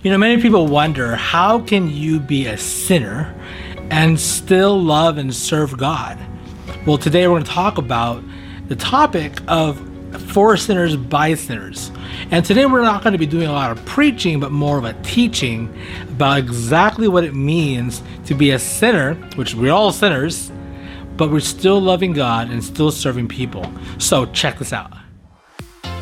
You know, many people wonder how can you be a sinner and still love and serve God? Well, today we're going to talk about the topic of for sinners by sinners. And today we're not going to be doing a lot of preaching, but more of a teaching about exactly what it means to be a sinner, which we're all sinners, but we're still loving God and still serving people. So check this out.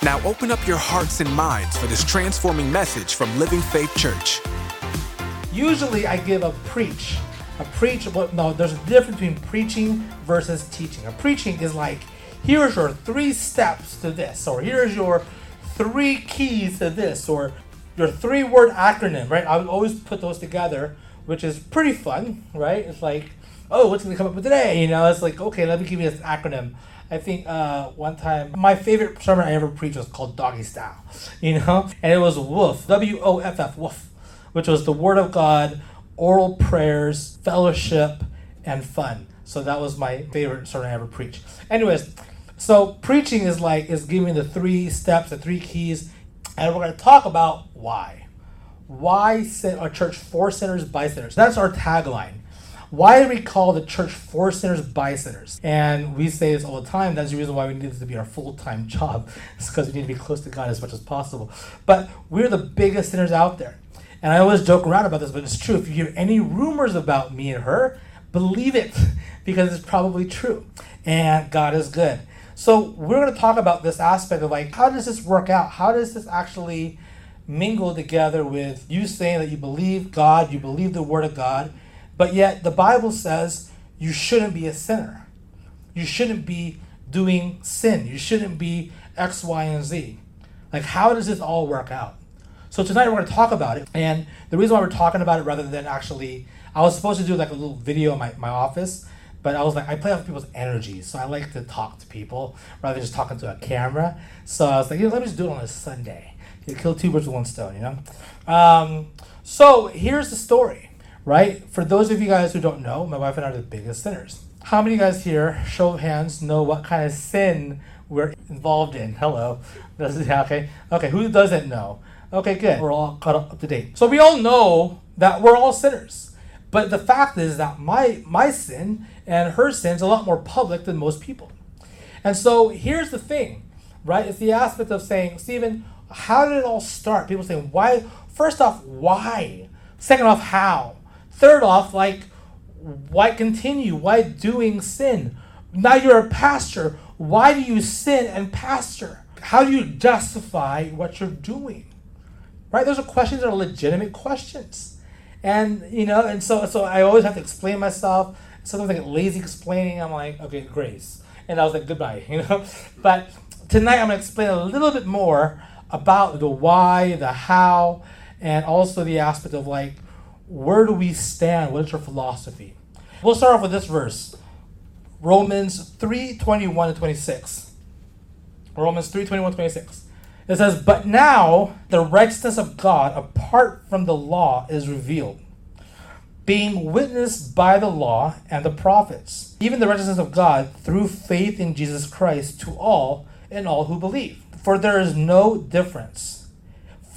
Now open up your hearts and minds for this transforming message from Living Faith Church. Usually I give a preach. A preach, but no, there's a difference between preaching versus teaching. A preaching is like, here's your three steps to this, or here's your three keys to this, or your three word acronym, right? I would always put those together, which is pretty fun, right? It's like, oh, what's going to come up with today? You know, it's like, okay, let me give you this acronym. I think uh, one time my favorite sermon I ever preached was called Doggy Style, you know, and it was Woof, W O F F, Woof, which was the Word of God, oral prayers, fellowship, and fun. So that was my favorite sermon I ever preached. Anyways, so preaching is like is giving the three steps, the three keys, and we're going to talk about why. Why sit a church for sinners by sinners? That's our tagline. Why do we call the church for sinners by sinners? And we say this all the time. That's the reason why we need this to be our full time job. It's because we need to be close to God as much as possible. But we're the biggest sinners out there. And I always joke around about this, but it's true. If you hear any rumors about me and her, believe it because it's probably true. And God is good. So we're going to talk about this aspect of like, how does this work out? How does this actually mingle together with you saying that you believe God, you believe the Word of God? But yet the Bible says you shouldn't be a sinner. You shouldn't be doing sin. You shouldn't be X, Y, and Z. Like, how does this all work out? So tonight we're going to talk about it. And the reason why we're talking about it rather than actually, I was supposed to do like a little video in my, my office, but I was like, I play off people's energy. So I like to talk to people rather than just talking to a camera. So I was like, you know, let me just do it on a Sunday. You kill two birds with one stone, you know? Um, so here's the story right? For those of you guys who don't know, my wife and I are the biggest sinners. How many guys here, show of hands, know what kind of sin we're involved in? Hello. okay. Okay, who doesn't know? Okay, good. We're all caught up to date. So we all know that we're all sinners. But the fact is that my my sin and her sin is a lot more public than most people. And so here's the thing, right? It's the aspect of saying, Stephen, how did it all start? People saying, why? First off, why? Second off, how? Third off, like, why continue? Why doing sin? Now you're a pastor. Why do you sin and pastor? How do you justify what you're doing? Right? Those are questions that are legitimate questions. And you know, and so so I always have to explain myself. Sometimes I get lazy explaining. I'm like, okay, grace. And I was like, goodbye, you know. But tonight I'm gonna explain a little bit more about the why, the how, and also the aspect of like where do we stand? What is your philosophy? We'll start off with this verse. Romans 3 21 to 26. Romans 3 21 26. It says, But now the righteousness of God apart from the law is revealed, being witnessed by the law and the prophets, even the righteousness of God through faith in Jesus Christ to all and all who believe. For there is no difference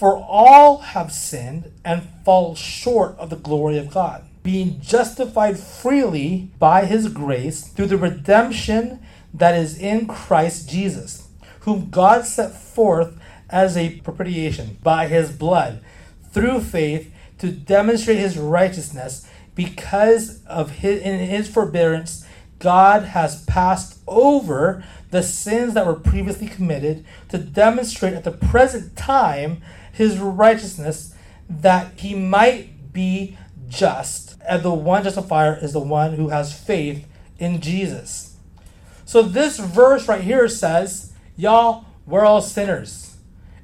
for all have sinned and fall short of the glory of God, being justified freely by his grace through the redemption that is in Christ Jesus, whom God set forth as a propitiation by his blood through faith to demonstrate his righteousness because of his in his forbearance God has passed over the sins that were previously committed to demonstrate at the present time his righteousness that he might be just. And the one justifier is the one who has faith in Jesus. So this verse right here says, y'all, we're all sinners.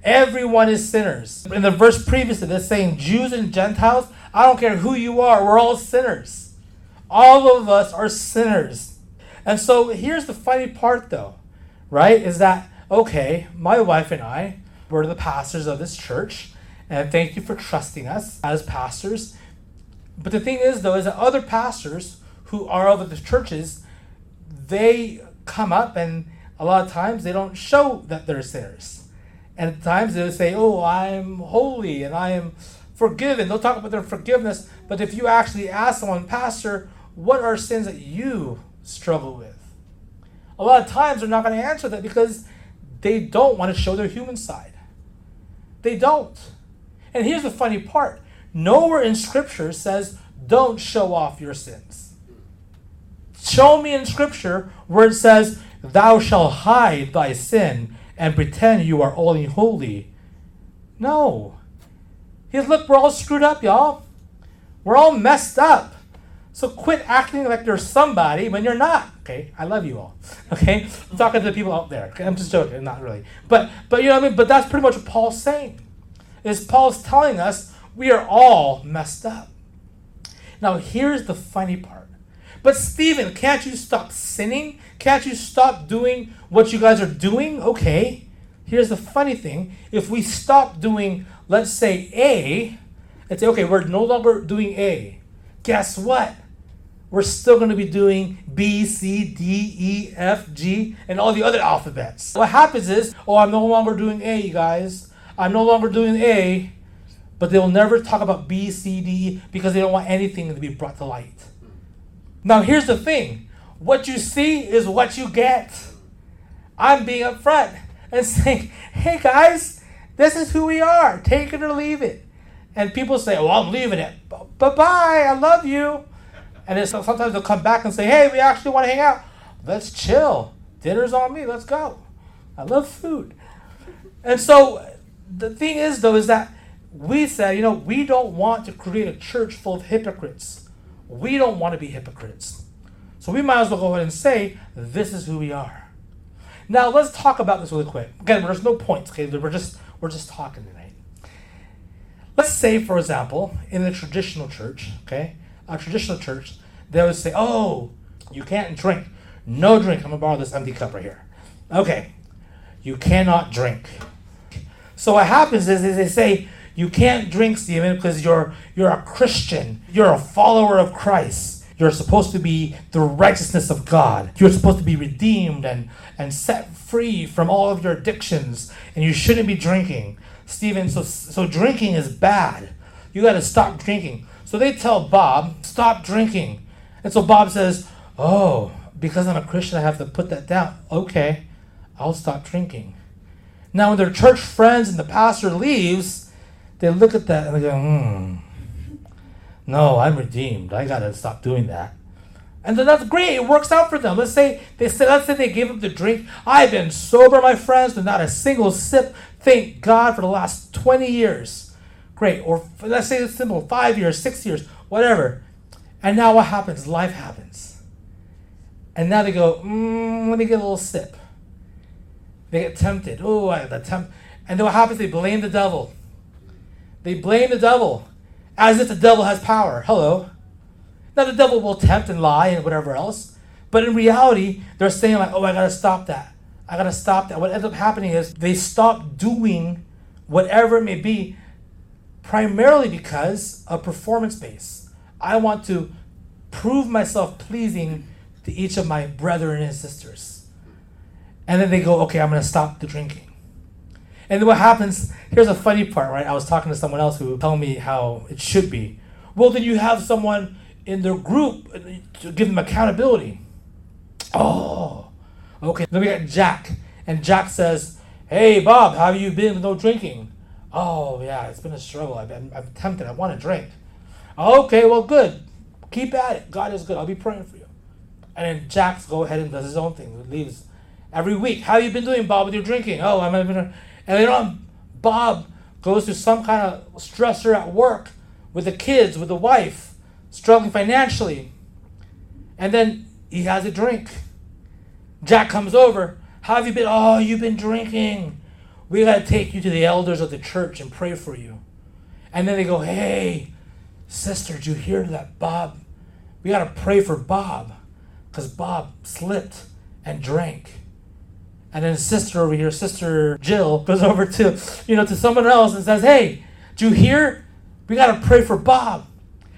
Everyone is sinners. In the verse previous to this, saying Jews and Gentiles, I don't care who you are, we're all sinners. All of us are sinners. And so here's the funny part, though, right? Is that, okay, my wife and I were the pastors of this church, and thank you for trusting us as pastors. But the thing is, though, is that other pastors who are of the churches, they come up and a lot of times they don't show that they're sinners. And at times they'll say, Oh, I'm holy and I am forgiven. They'll talk about their forgiveness. But if you actually ask someone, Pastor, what are sins that you struggle with? A lot of times they're not going to answer that because they don't want to show their human side. They don't. And here's the funny part nowhere in Scripture says, don't show off your sins. Show me in Scripture where it says, thou shalt hide thy sin and pretend you are only holy. No. He's look, we're all screwed up, y'all. We're all messed up. So quit acting like you're somebody when you're not. Okay, I love you all. Okay, I'm talking to the people out there. Okay? I'm just joking, not really. But but you know what I mean. But that's pretty much what Paul's saying. Is Paul's telling us we are all messed up. Now here's the funny part. But Stephen, can't you stop sinning? Can't you stop doing what you guys are doing? Okay. Here's the funny thing. If we stop doing, let's say A, and say, okay, we're no longer doing A. Guess what? We're still going to be doing B, C, D, E, F, G, and all the other alphabets. What happens is, oh, I'm no longer doing A, you guys. I'm no longer doing A, but they'll never talk about B, C, D, E because they don't want anything to be brought to light. Now, here's the thing what you see is what you get. I'm being upfront and saying, hey, guys, this is who we are. Take it or leave it. And people say, well, I'm leaving it. Bye bye. I love you. And then sometimes they'll come back and say, hey, we actually want to hang out. Let's chill. Dinner's on me. Let's go. I love food. And so the thing is, though, is that we said, you know, we don't want to create a church full of hypocrites. We don't want to be hypocrites. So we might as well go ahead and say, this is who we are. Now let's talk about this really quick. Again, there's no points, okay? We're just we're just talking tonight. Let's say, for example, in the traditional church, okay, a traditional church, they would say, "Oh, you can't drink. No drink. I'm gonna borrow this empty cup right here. Okay, you cannot drink." So what happens is, is they say you can't drink, Stephen, because you're you're a Christian. You're a follower of Christ. You're supposed to be the righteousness of God. You're supposed to be redeemed and, and set free from all of your addictions, and you shouldn't be drinking. Stephen, so, so drinking is bad. You got to stop drinking. So they tell Bob, stop drinking. And so Bob says, oh, because I'm a Christian, I have to put that down. Okay, I'll stop drinking. Now, when their church friends and the pastor leaves, they look at that and they go, hmm, no, I'm redeemed. I gotta stop doing that. And then that's great. It works out for them. Let's say they say, let's say they gave up the drink. I've been sober, my friends, with not a single sip. Thank God for the last 20 years. Great. Or let's say it's simple five years, six years, whatever. And now what happens? Life happens. And now they go, mm, let me get a little sip. They get tempted. Oh, I the tempt. And then what happens? They blame the devil. They blame the devil as if the devil has power. Hello. Now the devil will tempt and lie and whatever else. But in reality, they're saying like, oh, I gotta stop that. I gotta stop that. What ends up happening is they stop doing whatever it may be primarily because of performance base. I want to prove myself pleasing to each of my brethren and sisters. And then they go, okay, I'm going to stop the drinking. And then what happens, here's a funny part, right? I was talking to someone else who told me how it should be. Well, then you have someone in their group to give them accountability. Oh, okay. Then we got Jack. And Jack says, hey, Bob, how have you been with no drinking? Oh, yeah, it's been a struggle. I've been, I'm tempted. I want to drink. Okay, well, good. Keep at it. God is good. I'll be praying for you. And then Jax go ahead and does his own thing. He leaves every week. How you been doing, Bob, with your drinking? Oh, I'm having a... And then Bob goes through some kind of stressor at work with the kids, with the wife, struggling financially. And then he has a drink. Jack comes over. How have you been? Oh, you've been drinking. We got to take you to the elders of the church and pray for you. And then they go, hey, Sister, did you hear that Bob? We got to pray for Bob because Bob slipped and drank. And then sister over here, Sister Jill, goes over to, you know, to someone else and says, Hey, do you hear? We got to pray for Bob.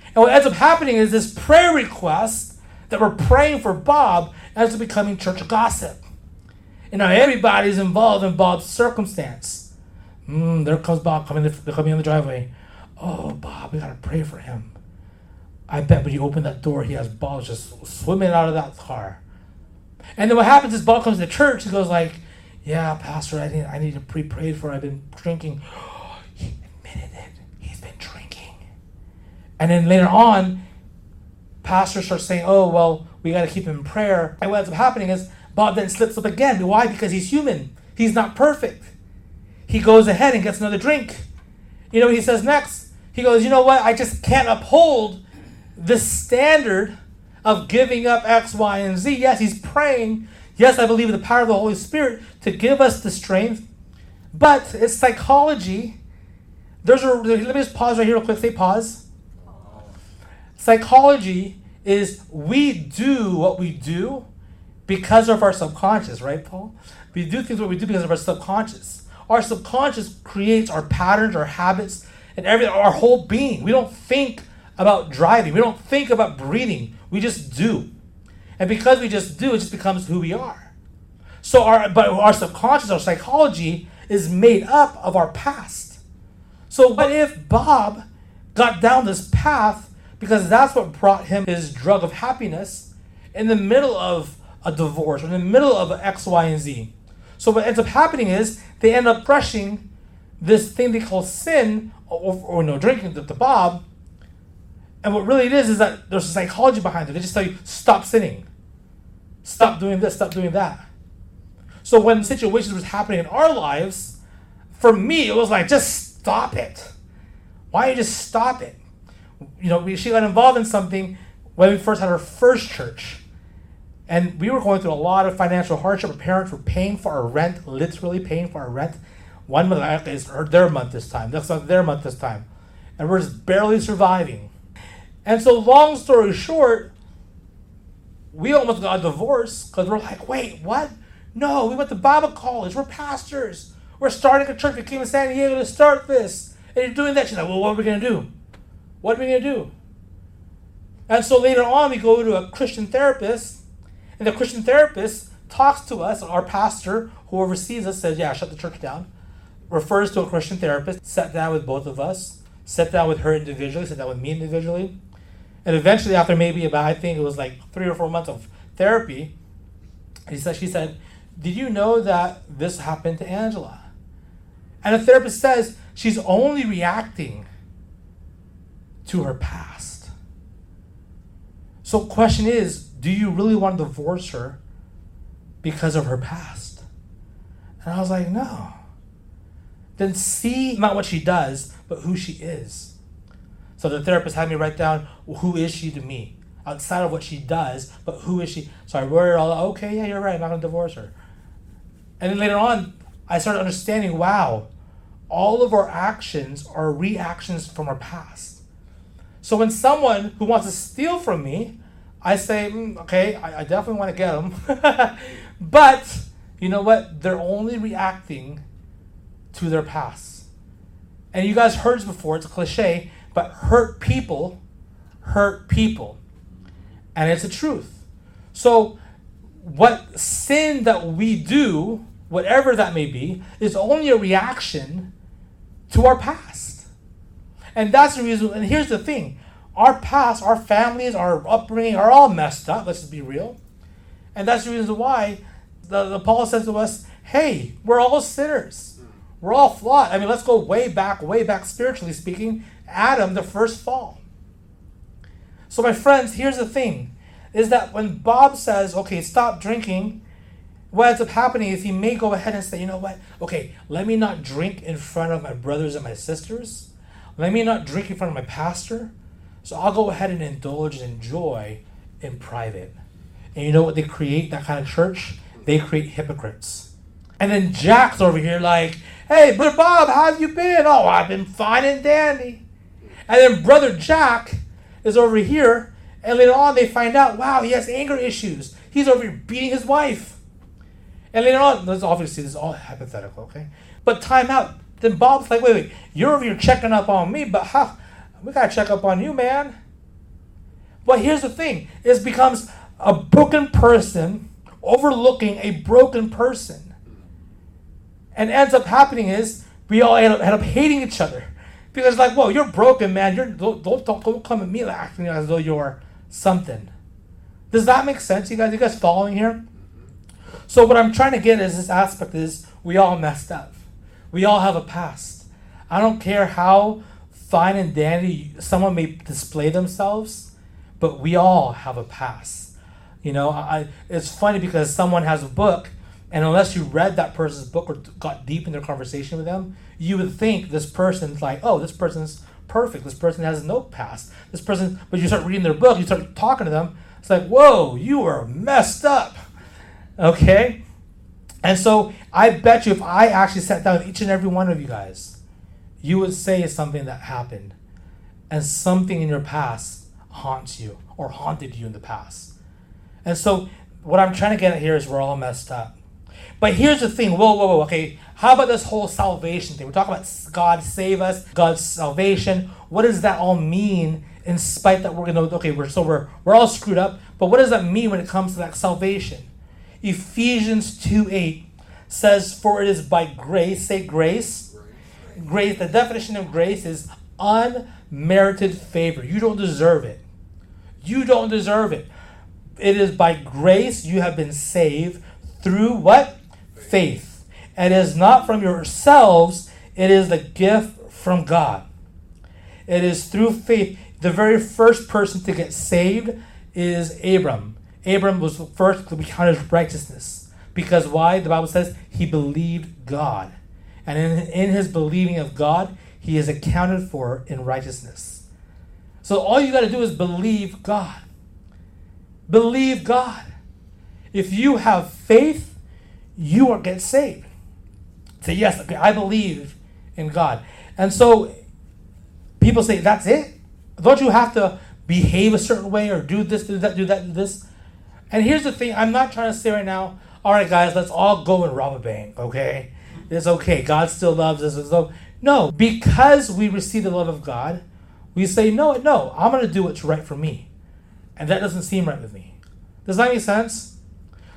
And what ends up happening is this prayer request that we're praying for Bob ends up becoming church gossip. And now everybody's involved in Bob's circumstance. Mm, there comes Bob coming, they're coming in the driveway. Oh, Bob, we got to pray for him. I bet when you open that door, he has balls just swimming out of that car. And then what happens is Bob comes to church. He goes like, "Yeah, Pastor, I need I need to pre prayed for. I've been drinking." he admitted it. He's been drinking. And then later on, Pastor starts saying, "Oh well, we got to keep him in prayer." And what ends up happening is Bob then slips up again. Why? Because he's human. He's not perfect. He goes ahead and gets another drink. You know what he says next? He goes, "You know what? I just can't uphold this standard." of giving up X, Y, and Z. Yes, he's praying. Yes, I believe in the power of the Holy Spirit to give us the strength. But it's psychology. There's a let me just pause right here real quick. Say pause. Psychology is we do what we do because of our subconscious, right, Paul? We do things what we do because of our subconscious. Our subconscious creates our patterns, our habits, and every our whole being. We don't think about driving. We don't think about breathing. We just do. And because we just do, it just becomes who we are. So our but our subconscious, our psychology is made up of our past. So what if Bob got down this path because that's what brought him his drug of happiness in the middle of a divorce or in the middle of X, Y, and Z. So what ends up happening is they end up crushing this thing they call sin or, or no drinking to, to Bob and what really it is is that there's a psychology behind it. They just tell you, stop sinning. Stop doing this, stop doing that. So when situations was happening in our lives, for me, it was like, just stop it. Why don't you just stop it? You know, we, she got involved in something when we first had our first church. And we were going through a lot of financial hardship. Our parents were paying for our rent, literally paying for our rent. One month is their month this time. That's not their month this time. And we're just barely surviving. And so, long story short, we almost got a divorce because we're like, wait, what? No, we went to Bible college. We're pastors. We're starting a church. We came to San Diego to start this. And you're doing that. She's like, well, what are we going to do? What are we going to do? And so later on, we go to a Christian therapist, and the Christian therapist talks to us. Our pastor, who oversees us, says, yeah, shut the church down. Refers to a Christian therapist, sat down with both of us, sat down with her individually, sat down with me individually and eventually, after maybe about, I think it was like three or four months of therapy, he said, she said, Did you know that this happened to Angela? And the therapist says she's only reacting to her past. So, question is, do you really want to divorce her because of her past? And I was like, no. Then see not what she does, but who she is. So the therapist had me write down who is she to me outside of what she does, but who is she? So I wrote it all. Okay, yeah, you're right. I'm not gonna divorce her. And then later on, I started understanding. Wow, all of our actions are reactions from our past. So when someone who wants to steal from me, I say, mm, okay, I, I definitely want to get them, but you know what? They're only reacting to their past. And you guys heard this before. It's a cliche but hurt people hurt people. And it's the truth. So, what sin that we do, whatever that may be, is only a reaction to our past. And that's the reason, and here's the thing our past, our families, our upbringing are all messed up, let's just be real. And that's the reason why the, the Paul says to us, hey, we're all sinners. We're all flawed. I mean, let's go way back, way back spiritually speaking, Adam, the first fall. So, my friends, here's the thing is that when Bob says, okay, stop drinking, what ends up happening is he may go ahead and say, you know what? Okay, let me not drink in front of my brothers and my sisters. Let me not drink in front of my pastor. So I'll go ahead and indulge and enjoy in private. And you know what they create, that kind of church? They create hypocrites. And then Jack's over here like, hey, Brother Bob, how have you been? Oh, I've been fine and dandy. And then brother Jack is over here, and later on they find out, wow, he has anger issues. He's over here beating his wife. And later on, this obviously this is all hypothetical, okay? But time out. Then Bob's like, wait, wait, you're over here checking up on me, but how? We gotta check up on you, man. But here's the thing: it becomes a broken person overlooking a broken person, and ends up happening is we all end up, end up hating each other because like, whoa, you're broken, man. You're don't don't, don't come at me like acting as though you're something. Does that make sense, you guys? You guys following here? So what I'm trying to get is this aspect is we all messed up. We all have a past. I don't care how fine and dandy someone may display themselves, but we all have a past. You know, I it's funny because someone has a book, and unless you read that person's book or got deep in their conversation with them, you would think this person's like, oh, this person's perfect. This person has no past. This person, but you start reading their book, you start talking to them. It's like, whoa, you are messed up. Okay? And so I bet you if I actually sat down with each and every one of you guys, you would say is something that happened and something in your past haunts you or haunted you in the past. And so what I'm trying to get at here is we're all messed up. But here's the thing whoa, whoa, whoa, okay. How about this whole salvation thing? We're talking about God save us, God's salvation. What does that all mean in spite that we're gonna okay, we're so we're we're all screwed up, but what does that mean when it comes to that salvation? Ephesians 2 8 says, For it is by grace, say grace. Grace, the definition of grace is unmerited favor. You don't deserve it. You don't deserve it. It is by grace you have been saved through what? Faith. It is not from yourselves, it is the gift from God. It is through faith. The very first person to get saved is Abram. Abram was the first to be counted righteousness. Because why? The Bible says he believed God. And in, in his believing of God, he is accounted for in righteousness. So all you got to do is believe God. Believe God. If you have faith, you will get saved. Say, yes, okay, I believe in God. And so people say, that's it? Don't you have to behave a certain way or do this, do that, do that, do this? And here's the thing I'm not trying to say right now, all right, guys, let's all go and rob a bank, okay? It's okay. God still loves us. So, no, because we receive the love of God, we say, no, no, I'm going to do what's right for me. And that doesn't seem right with me. Does that make sense?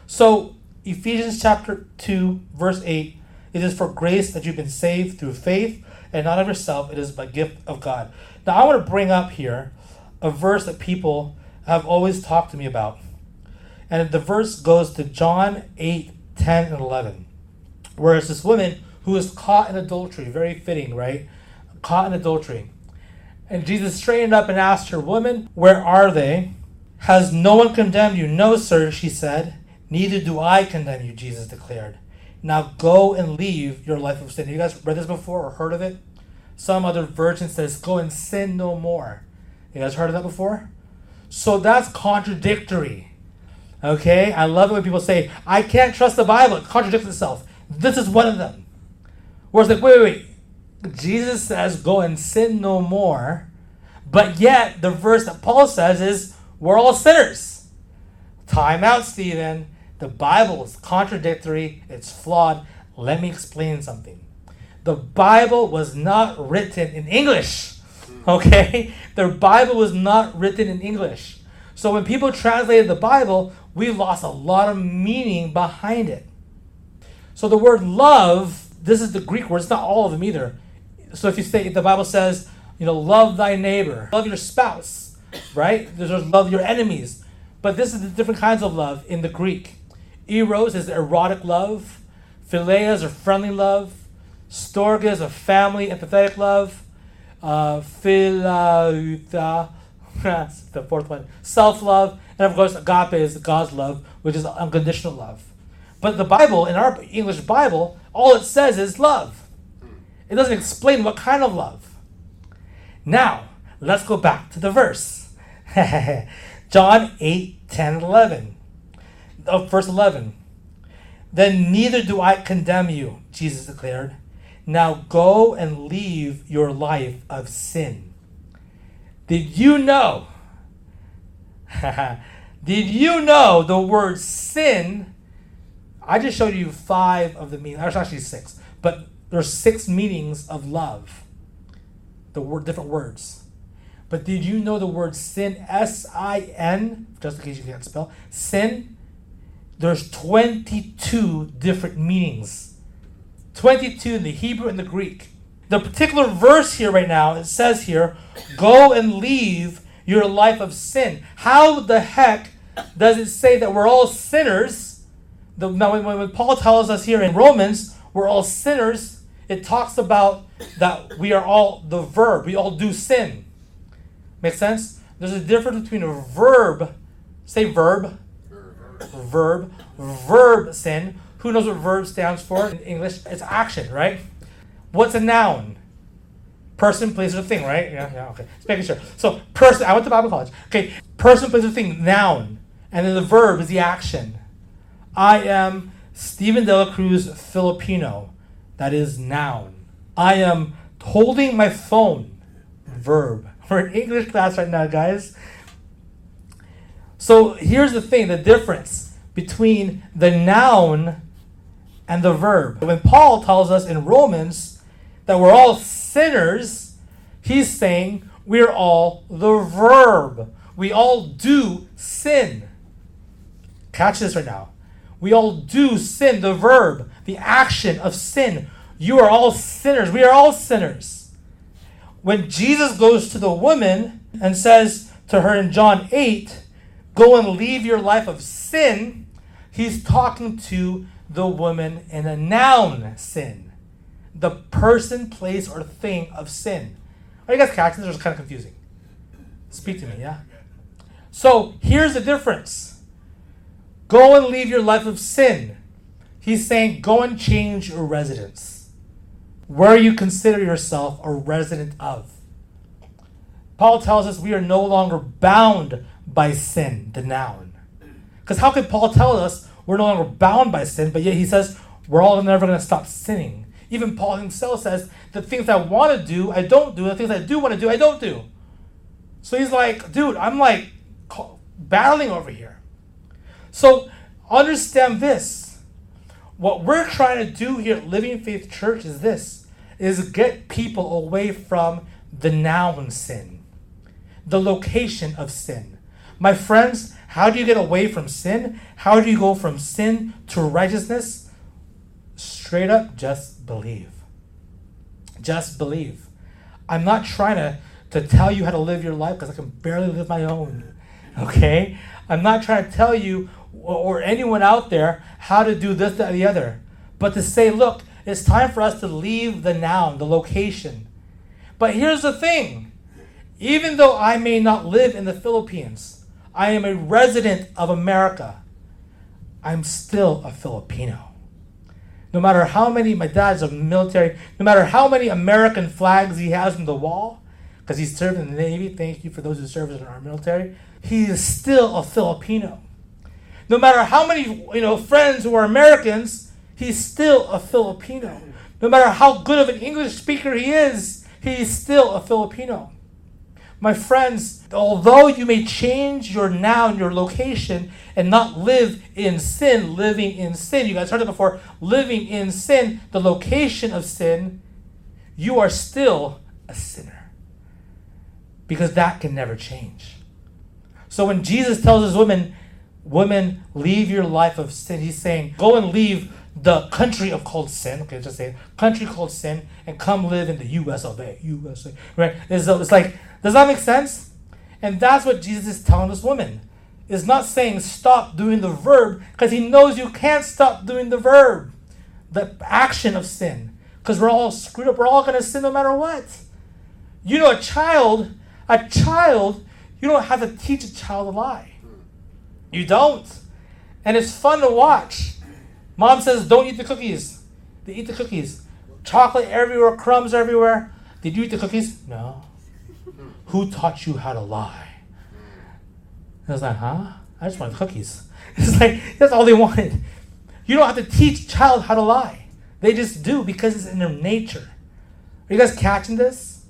So, Ephesians chapter 2, verse 8 it is for grace that you've been saved through faith and not of yourself. It is by gift of God. Now, I want to bring up here a verse that people have always talked to me about. And the verse goes to John 8, 10, and 11, where it's this woman who was caught in adultery. Very fitting, right? Caught in adultery. And Jesus straightened up and asked her, Woman, where are they? Has no one condemned you? No, sir, she said. Neither do I condemn you, Jesus declared. Now go and leave your life of sin. You guys read this before or heard of it? Some other version says, Go and sin no more. You guys heard of that before? So that's contradictory. Okay? I love it when people say, I can't trust the Bible. It contradicts itself. This is one of them. Where it's like, wait, wait, wait. Jesus says, go and sin no more. But yet, the verse that Paul says is, we're all sinners. Time out, Stephen. The Bible is contradictory, it's flawed. Let me explain something. The Bible was not written in English. Hmm. Okay? The Bible was not written in English. So when people translated the Bible, we lost a lot of meaning behind it. So the word love, this is the Greek word, it's not all of them either. So if you say, the Bible says, you know, love thy neighbor, love your spouse, right? There's love your enemies. But this is the different kinds of love in the Greek. Eros is erotic love. Philia is a friendly love. Storge is a family, empathetic love. Uh, philautia, the fourth one, self-love. And of course, agape is God's love, which is unconditional love. But the Bible, in our English Bible, all it says is love. It doesn't explain what kind of love. Now, let's go back to the verse. John 8, 10, 11. Oh, verse 11. Then neither do I condemn you, Jesus declared. Now go and leave your life of sin. Did you know? Did you know the word sin? I just showed you five of the meanings. There's actually six, but there's six meanings of love. The word, different words. But did you know the word sin? S I N. Just in case you can't spell sin. There's 22 different meanings. 22 in the Hebrew and the Greek. The particular verse here right now, it says here, go and leave your life of sin. How the heck does it say that we're all sinners? The, now, when, when Paul tells us here in Romans, we're all sinners, it talks about that we are all the verb. We all do sin. Make sense? There's a difference between a verb, say verb, verb, verb sin. Who knows what verb stands for in English? It's action, right? What's a noun? Person, place, or thing, right? Yeah, yeah, okay. Just making sure. So, person, I went to Bible college. Okay, person, place, or thing, noun. And then the verb is the action. I am Stephen Dela Cruz Filipino. That is noun. I am holding my phone. Verb. We're in English class right now, guys. So here's the thing the difference between the noun and the verb. When Paul tells us in Romans that we're all sinners, he's saying we're all the verb. We all do sin. Catch this right now. We all do sin, the verb, the action of sin. You are all sinners. We are all sinners. When Jesus goes to the woman and says to her in John 8, Go and leave your life of sin, he's talking to the woman in a noun sin. The person, place, or thing of sin. Are you guys catching this? Is kind of confusing? Speak to me, yeah? So here's the difference. Go and leave your life of sin. He's saying, go and change your residence. Where you consider yourself a resident of. Paul tells us we are no longer bound by sin, the noun. Because how could Paul tell us we're no longer bound by sin, but yet he says we're all never going to stop sinning? Even Paul himself says the things I want to do, I don't do. The things I do want to do, I don't do. So he's like, dude, I'm like battling over here. So understand this. What we're trying to do here at Living Faith Church is this is get people away from the noun sin, the location of sin. My friends, how do you get away from sin? How do you go from sin to righteousness? Straight up, just believe. Just believe. I'm not trying to, to tell you how to live your life because I can barely live my own. Okay? I'm not trying to tell you or anyone out there how to do this, that, or the other. But to say, look, it's time for us to leave the noun, the location. But here's the thing even though I may not live in the Philippines, I am a resident of America, I'm still a Filipino. No matter how many, my dad's a military, no matter how many American flags he has on the wall, because he's served in the Navy, thank you for those who serve in our military, he is still a Filipino. No matter how many you know friends who are Americans, he's still a Filipino. No matter how good of an English speaker he is, he's still a Filipino. My friends, although you may change your noun, your location, and not live in sin, living in sin, you guys heard it before, living in sin, the location of sin, you are still a sinner. Because that can never change. So when Jesus tells his woman, Women, leave your life of sin. He's saying, go and leave the country of called sin. Okay, just say country called sin and come live in the US of A. USA. Right? It's, it's like, does that make sense? And that's what Jesus is telling this woman. Is not saying stop doing the verb because he knows you can't stop doing the verb, the action of sin. Because we're all screwed up. We're all going to sin no matter what. You know, a child, a child, you don't have to teach a child a lie. You don't. And it's fun to watch. Mom says, don't eat the cookies. They eat the cookies. Chocolate everywhere, crumbs everywhere. Did you eat the cookies? No. Who taught you how to lie? I was like, huh? I just wanted cookies. It's like, that's all they wanted. You don't have to teach child how to lie. They just do because it's in their nature. Are you guys catching this?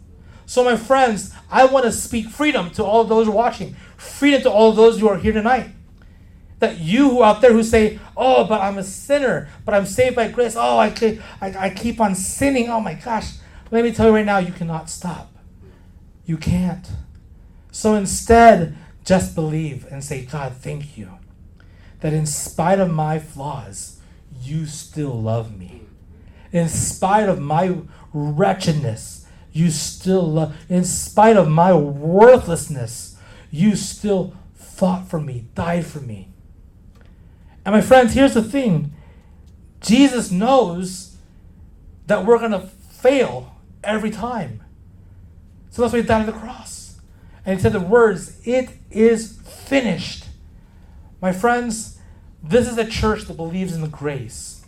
So, my friends, I want to speak freedom to all those watching, freedom to all those who are here tonight. That you who out there who say, "Oh, but I'm a sinner, but I'm saved by grace. Oh, I, I, I keep on sinning. Oh my gosh." Let me tell you right now, you cannot stop. You can't. So instead, just believe and say, God, thank you that in spite of my flaws, you still love me. In spite of my wretchedness, you still love. In spite of my worthlessness, you still fought for me, died for me. And my friends, here's the thing Jesus knows that we're going to fail every time. So that's why he died on the cross. And he said the words, It is finished. My friends, this is a church that believes in the grace.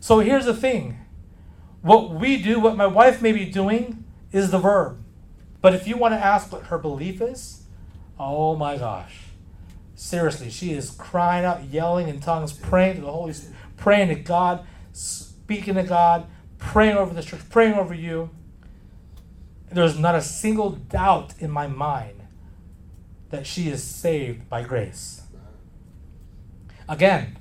So here's the thing what we do, what my wife may be doing, is the verb. But if you want to ask what her belief is, oh my gosh. Seriously, she is crying out, yelling in tongues, praying to the Holy Spirit, praying to God, speaking to God, praying over the church, praying over you. There's not a single doubt in my mind that she is saved by grace. Again,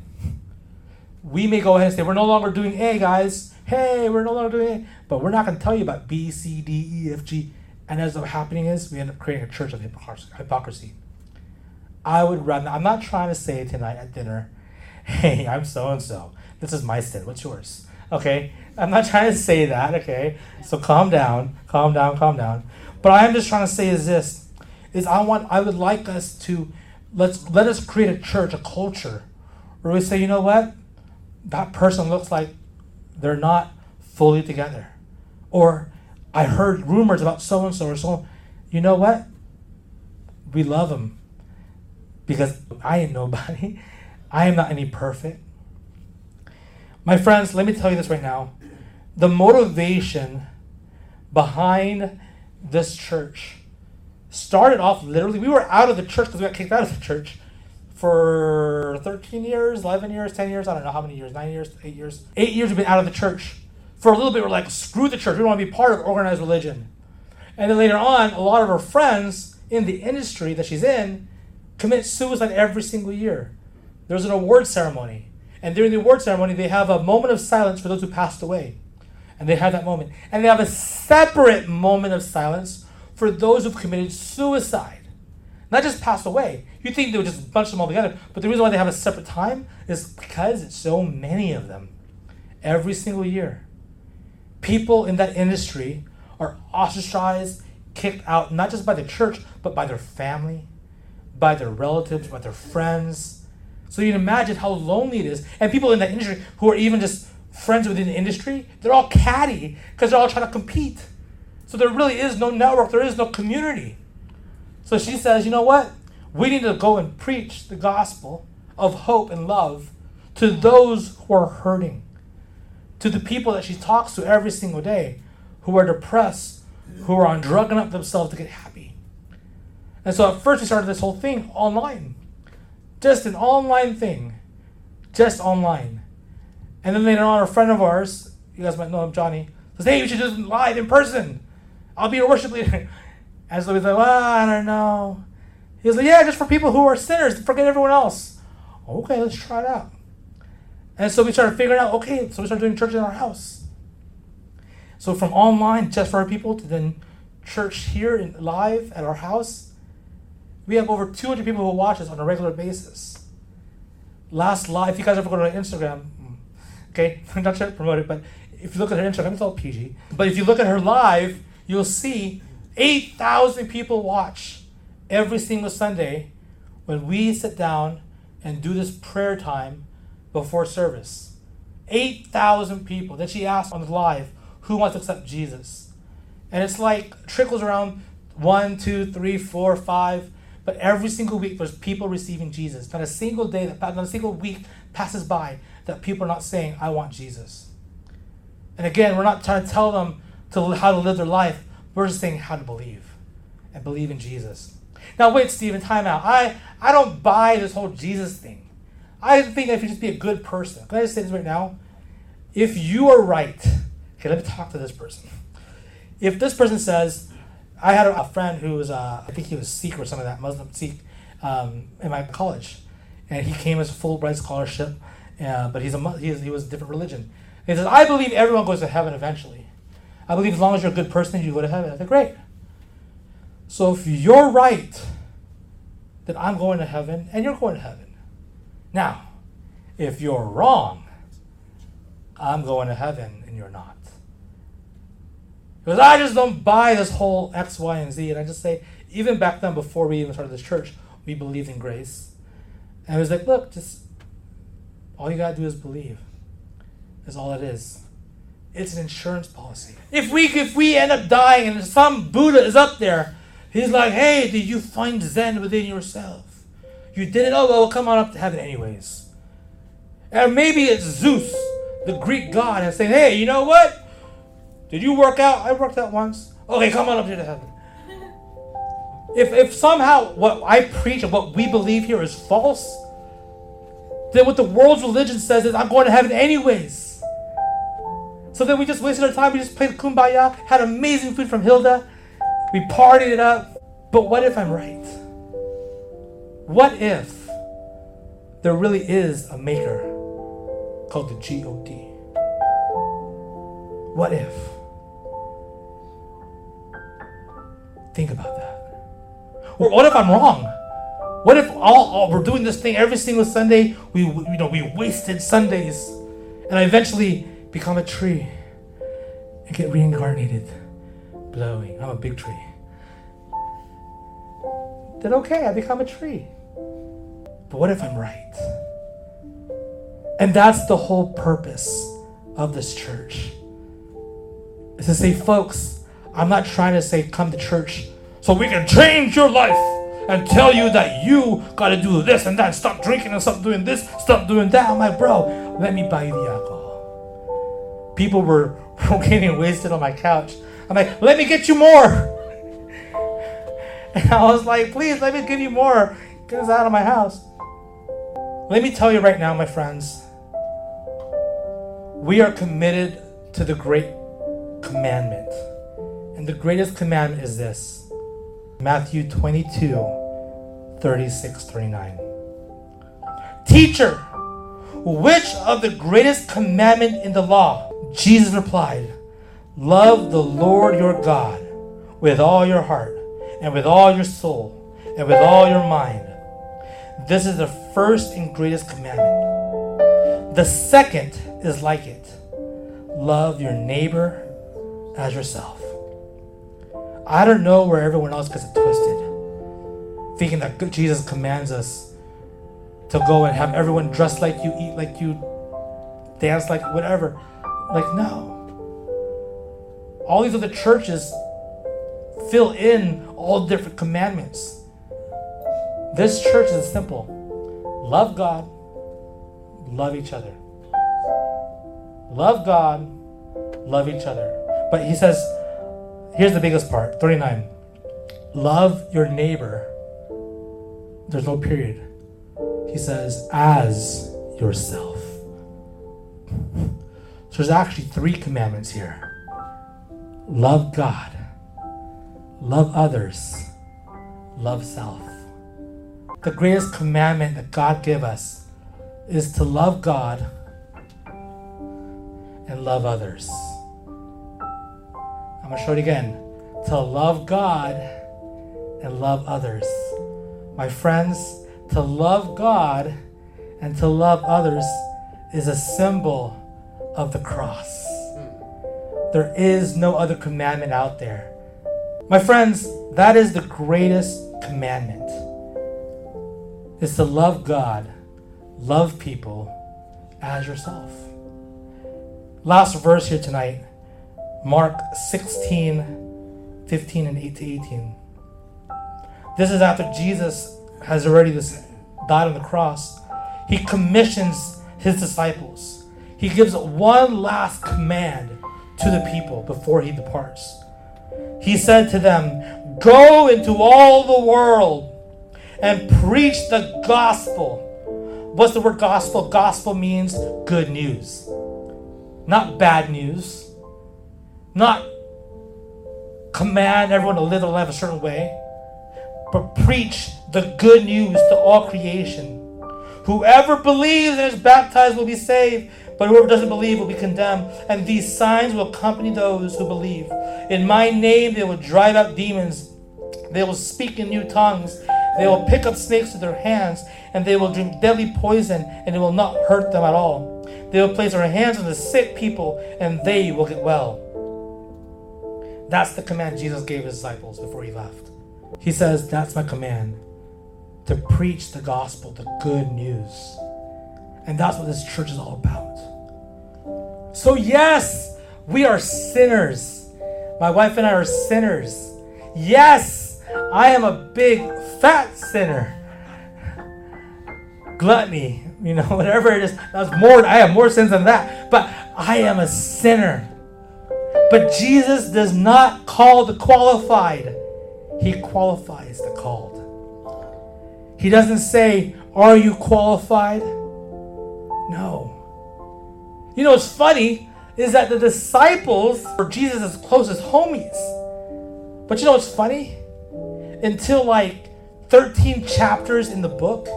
we may go ahead and say, we're no longer doing A, guys. Hey, we're no longer doing A. But we're not going to tell you about B, C, D, E, F, G. And as what's happening is, we end up creating a church of hypocrisy. I would rather, I'm not trying to say tonight at dinner, hey, I'm so and so. This is my sin. What's yours? Okay? I'm not trying to say that, okay? So calm down, calm down, calm down. But I am just trying to say is this is I want I would like us to let's let us create a church, a culture where we say, you know what? That person looks like they're not fully together. Or I heard rumors about so and so or so. You know what? We love them because I ain't nobody. I am not any perfect. My friends, let me tell you this right now. The motivation behind this church started off literally, we were out of the church because we got kicked out of the church for 13 years, 11 years, 10 years, I don't know how many years, 9 years, 8 years. 8 years we've been out of the church. For a little bit, we're like, screw the church. We don't want to be part of organized religion. And then later on, a lot of her friends in the industry that she's in commit suicide every single year. There's an award ceremony. And during the award ceremony, they have a moment of silence for those who passed away. And they have that moment. And they have a separate moment of silence for those who've committed suicide. Not just passed away. You think they would just bunch them all together, but the reason why they have a separate time is because it's so many of them every single year. People in that industry are ostracized, kicked out, not just by the church, but by their family, by their relatives, by their friends. So you can imagine how lonely it is. And people in that industry who are even just friends within the industry, they're all catty because they're all trying to compete. So there really is no network, there is no community. So she says, you know what? We need to go and preach the gospel of hope and love to those who are hurting, to the people that she talks to every single day who are depressed, who are on drugging up themselves to get happy. And so at first we started this whole thing online. Just an online thing. Just online. And then later on, a friend of ours, you guys might know him, Johnny, says, Hey, we should do live in person. I'll be your worship leader. And so he's like, well, I don't know. He's like, yeah, just for people who are sinners, forget everyone else. Okay, let's try it out. And so we started figuring out, okay, so we started doing church in our house. So from online, just for our people, to then church here in, live at our house, we have over 200 people who watch us on a regular basis. Last live, if you guys ever go to Instagram, mm, okay, I'm not sure to promote it, but if you look at her Instagram, it's all PG. But if you look at her live, you'll see 8,000 people watch every single Sunday when we sit down and do this prayer time before service. 8,000 people. Then she asked on the live, who wants to accept Jesus? And it's like trickles around one, two, three, four, five. But every single week, there's people receiving Jesus. Not a single day, not a single week passes by that people are not saying, I want Jesus. And again, we're not trying to tell them to how to live their life. We're just saying how to believe and believe in Jesus. Now, wait, Stephen, time out. I, I don't buy this whole Jesus thing. I think if you just be a good person, can I just say this right now? If you are right, okay, let me talk to this person. If this person says, I had a, a friend who was, uh, I think he was Sikh or something like that, Muslim Sikh, um, in my college, and he came as a Fulbright scholarship, uh, but he's a, he, is, he was a different religion. He says, I believe everyone goes to heaven eventually. I believe as long as you're a good person, you go to heaven. I said, great. So if you're right, then I'm going to heaven and you're going to heaven. Now, if you're wrong, I'm going to heaven and you're not. Because I just don't buy this whole X, Y, and Z. And I just say, even back then, before we even started this church, we believed in grace. And it was like, look, just all you gotta do is believe. Is all it is. It's an insurance policy. If we if we end up dying and some Buddha is up there, he's like, hey, did you find Zen within yourself? You did it. Oh well, we'll come on up to heaven anyways. And maybe it's Zeus, the Greek god, and saying, hey, you know what? Did you work out? I worked out once. Okay, come on up here to heaven. If, if somehow what I preach and what we believe here is false, then what the world's religion says is I'm going to heaven anyways. So then we just wasted our time. We just played kumbaya, had amazing food from Hilda, we partied it up. But what if I'm right? What if there really is a maker called the God? What if? Think about that. Or what if I'm wrong? What if all, all we're doing this thing every single Sunday? We you know we wasted Sundays, and I eventually become a tree and get reincarnated, blowing. I'm a big tree. Then okay, I become a tree. But what if I'm right? And that's the whole purpose of this church. Is to say, folks, I'm not trying to say come to church so we can change your life and tell you that you gotta do this and that, stop drinking and stop doing this, stop doing that. I'm like, bro, let me buy you the alcohol. People were getting wasted on my couch. I'm like, let me get you more. And I was like, please let me give you more. Get us out of my house. Let me tell you right now, my friends, we are committed to the great commandment. The greatest commandment is this Matthew 22, 36, 39. Teacher, which of the greatest commandment in the law? Jesus replied, Love the Lord your God with all your heart, and with all your soul, and with all your mind. This is the first and greatest commandment. The second is like it love your neighbor as yourself. I don't know where everyone else gets it twisted, thinking that Jesus commands us to go and have everyone dress like you, eat like you, dance like whatever. Like, no. All these other churches fill in all different commandments. This church is simple love God, love each other. Love God, love each other. But he says, here's the biggest part 39. Love your neighbor. There's no period. He says, as yourself. So there's actually three commandments here love God, love others, love self. The greatest commandment that God gave us is to love God and love others. I'm going to show it again. To love God and love others. My friends, to love God and to love others is a symbol of the cross. There is no other commandment out there. My friends, that is the greatest commandment. Is to love God, love people as yourself. Last verse here tonight, Mark 16, 15 and 8 to 18. This is after Jesus has already died on the cross. He commissions his disciples. He gives one last command to the people before he departs. He said to them, Go into all the world and preach the gospel. What's the word gospel? Gospel means good news, not bad news, not command everyone to live their life a certain way, but preach the good news to all creation. Whoever believes and is baptized will be saved, but whoever doesn't believe will be condemned. And these signs will accompany those who believe. In my name they will drive out demons, they will speak in new tongues. They will pick up snakes with their hands, and they will drink deadly poison, and it will not hurt them at all. They will place their hands on the sick people, and they will get well. That's the command Jesus gave his disciples before he left. He says, That's my command to preach the gospel, the good news. And that's what this church is all about. So, yes, we are sinners. My wife and I are sinners. Yes, I am a big fat sinner. Gluttony, you know, whatever it is. That's more I have more sins than that. But I am a sinner. But Jesus does not call the qualified. He qualifies the called. He doesn't say, Are you qualified? No. You know what's funny is that the disciples were Jesus' closest homies. But you know what's funny? Until like 13 chapters in the book,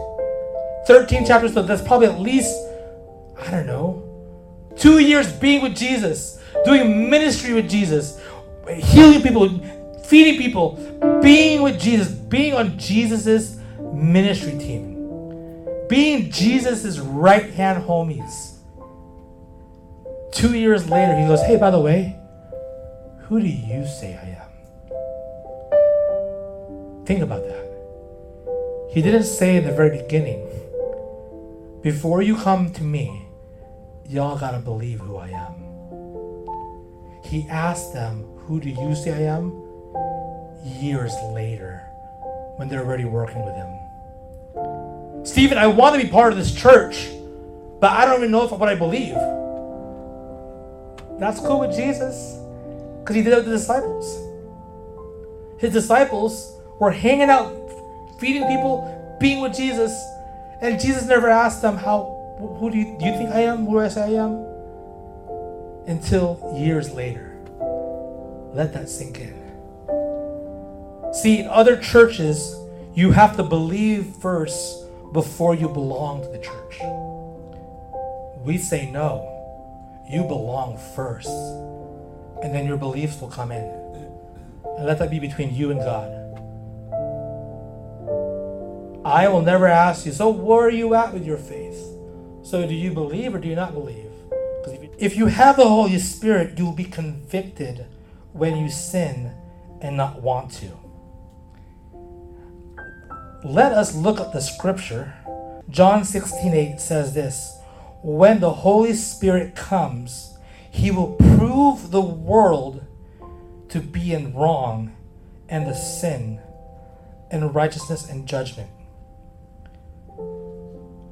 13 chapters, so that's probably at least, I don't know, two years being with Jesus, doing ministry with Jesus, healing people, feeding people, being with Jesus, being on Jesus's ministry team, being Jesus's right hand homies. Two years later, he goes, Hey, by the way, who do you say I am? Think about that. He didn't say in the very beginning, Before you come to me, y'all gotta believe who I am. He asked them, Who do you say I am? years later when they're already working with him. Stephen, I want to be part of this church, but I don't even know what I believe. That's cool with Jesus because he did it with the disciples. His disciples were hanging out, feeding people, being with Jesus, and Jesus never asked them, How, who do you, do you think I am? Who do I say I am? Until years later. Let that sink in. See, in other churches, you have to believe first before you belong to the church. We say no. You belong first, and then your beliefs will come in. And let that be between you and God. I will never ask you, so where are you at with your faith? So do you believe or do you not believe? If you have the Holy Spirit, you will be convicted when you sin and not want to. Let us look at the scripture. John 16 8 says this When the Holy Spirit comes, he will prove the world to be in wrong and the sin and righteousness and judgment.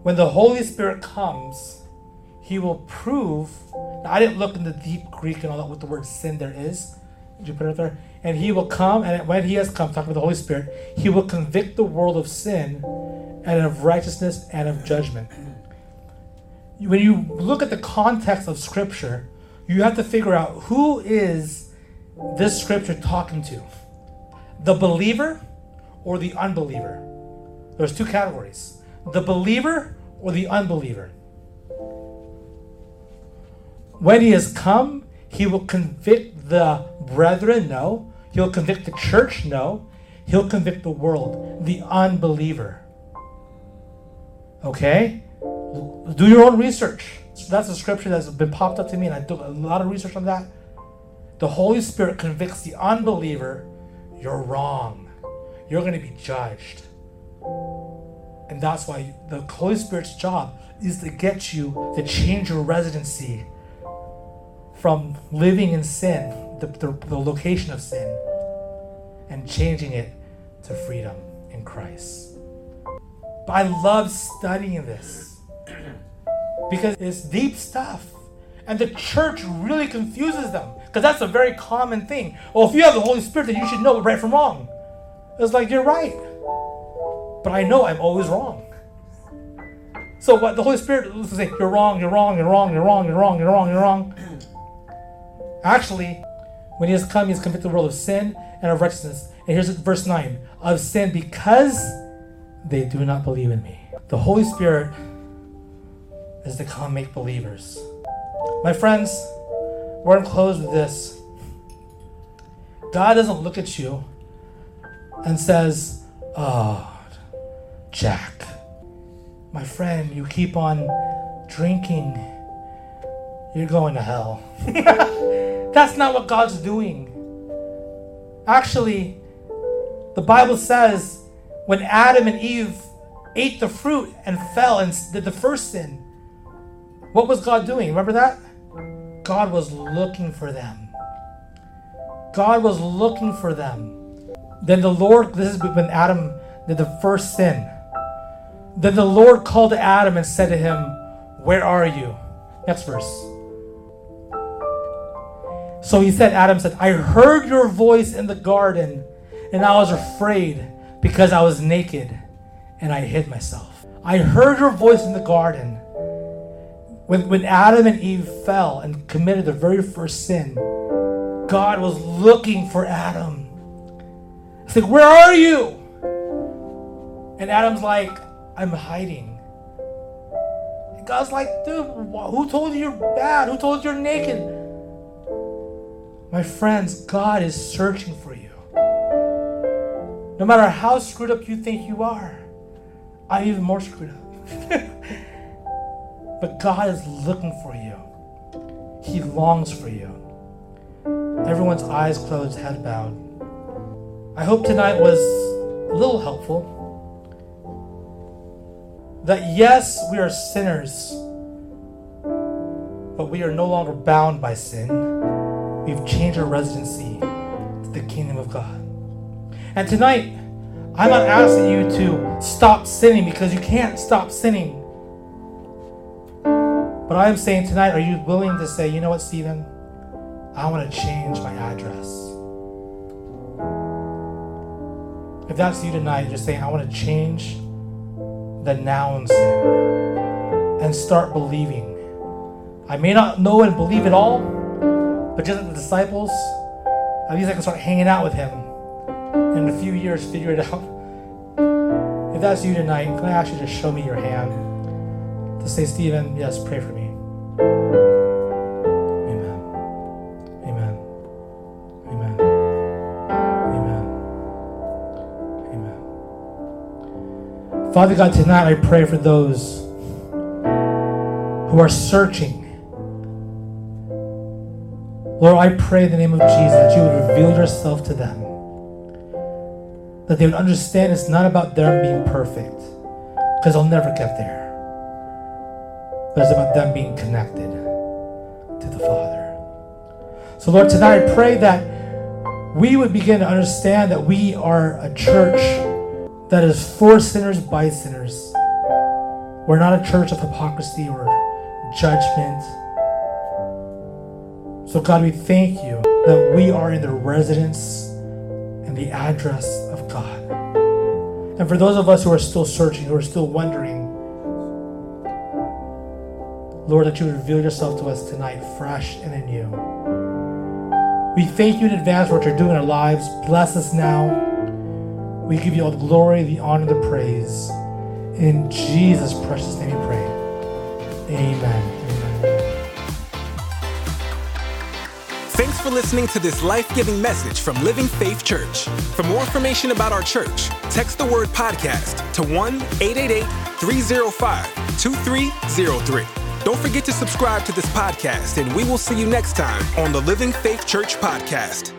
When the Holy Spirit comes, he will prove. Now, I didn't look in the deep Greek and all that what the word sin there is. Did you put it there? And he will come, and when he has come, talking with the Holy Spirit, he will convict the world of sin and of righteousness and of judgment. When you look at the context of Scripture, you have to figure out who is this Scripture talking to? The believer or the unbeliever? There's two categories the believer or the unbeliever. When he has come, he will convict the brethren, no. He'll convict the church, no. He'll convict the world, the unbeliever. Okay? Do your own research. That's a scripture that's been popped up to me, and I did a lot of research on that. The Holy Spirit convicts the unbeliever you're wrong. You're going to be judged. And that's why the Holy Spirit's job is to get you to change your residency from living in sin, the, the, the location of sin, and changing it to freedom in Christ. But I love studying this because it's deep stuff. And the church really confuses them because that's a very common thing. Well, if you have the Holy Spirit, then you should know right from wrong. It's like, you're right. But I know I'm always wrong. So what the Holy Spirit will say, you're wrong, you're wrong, you're wrong, you're wrong, you're wrong, you're wrong, you're wrong. Actually, When he has come, he has convicted the world of sin and of righteousness. And here's verse 9 of sin because they do not believe in me. The Holy Spirit is to come make believers. My friends, we're going to close with this. God doesn't look at you and says, Oh, Jack, my friend, you keep on drinking, you're going to hell. That's not what God's doing. Actually, the Bible says when Adam and Eve ate the fruit and fell and did the first sin, what was God doing? Remember that? God was looking for them. God was looking for them. Then the Lord, this is when Adam did the first sin. Then the Lord called to Adam and said to him, Where are you? Next verse. So he said, Adam said, I heard your voice in the garden, and I was afraid because I was naked and I hid myself. I heard your voice in the garden. When, when Adam and Eve fell and committed the very first sin, God was looking for Adam. It's like, Where are you? And Adam's like, I'm hiding. And God's like, Dude, who told you you're bad? Who told you you're naked? My friends, God is searching for you. No matter how screwed up you think you are, I'm even more screwed up. but God is looking for you, He longs for you. Everyone's eyes closed, head bowed. I hope tonight was a little helpful. That yes, we are sinners, but we are no longer bound by sin. We've changed our residency to the kingdom of God. And tonight, I'm not asking you to stop sinning because you can't stop sinning. But I am saying tonight, are you willing to say, you know what, Stephen? I want to change my address. If that's you tonight, just saying, I want to change the noun sin and start believing. I may not know and believe it all, but just like the disciples, at least I can start hanging out with him and in a few years figure it out. If that's you tonight, can I ask you to show me your hand? To say, Stephen, yes, pray for me. Amen. Amen. Amen. Amen. Amen. Father God, tonight I pray for those who are searching. Lord, I pray in the name of Jesus that you would reveal yourself to them that they would understand it's not about them being perfect, because they'll never get there. But it's about them being connected to the Father. So, Lord, tonight I pray that we would begin to understand that we are a church that is for sinners by sinners. We're not a church of hypocrisy or judgment. So, God, we thank you that we are in the residence and the address of God. And for those of us who are still searching, who are still wondering, Lord, that you would reveal yourself to us tonight, fresh and anew. We thank you in advance for what you're doing in our lives. Bless us now. We give you all the glory, the honor, the praise. In Jesus' precious name we pray. Amen. For listening to this life giving message from Living Faith Church. For more information about our church, text the word podcast to 1 888 305 2303. Don't forget to subscribe to this podcast, and we will see you next time on the Living Faith Church podcast.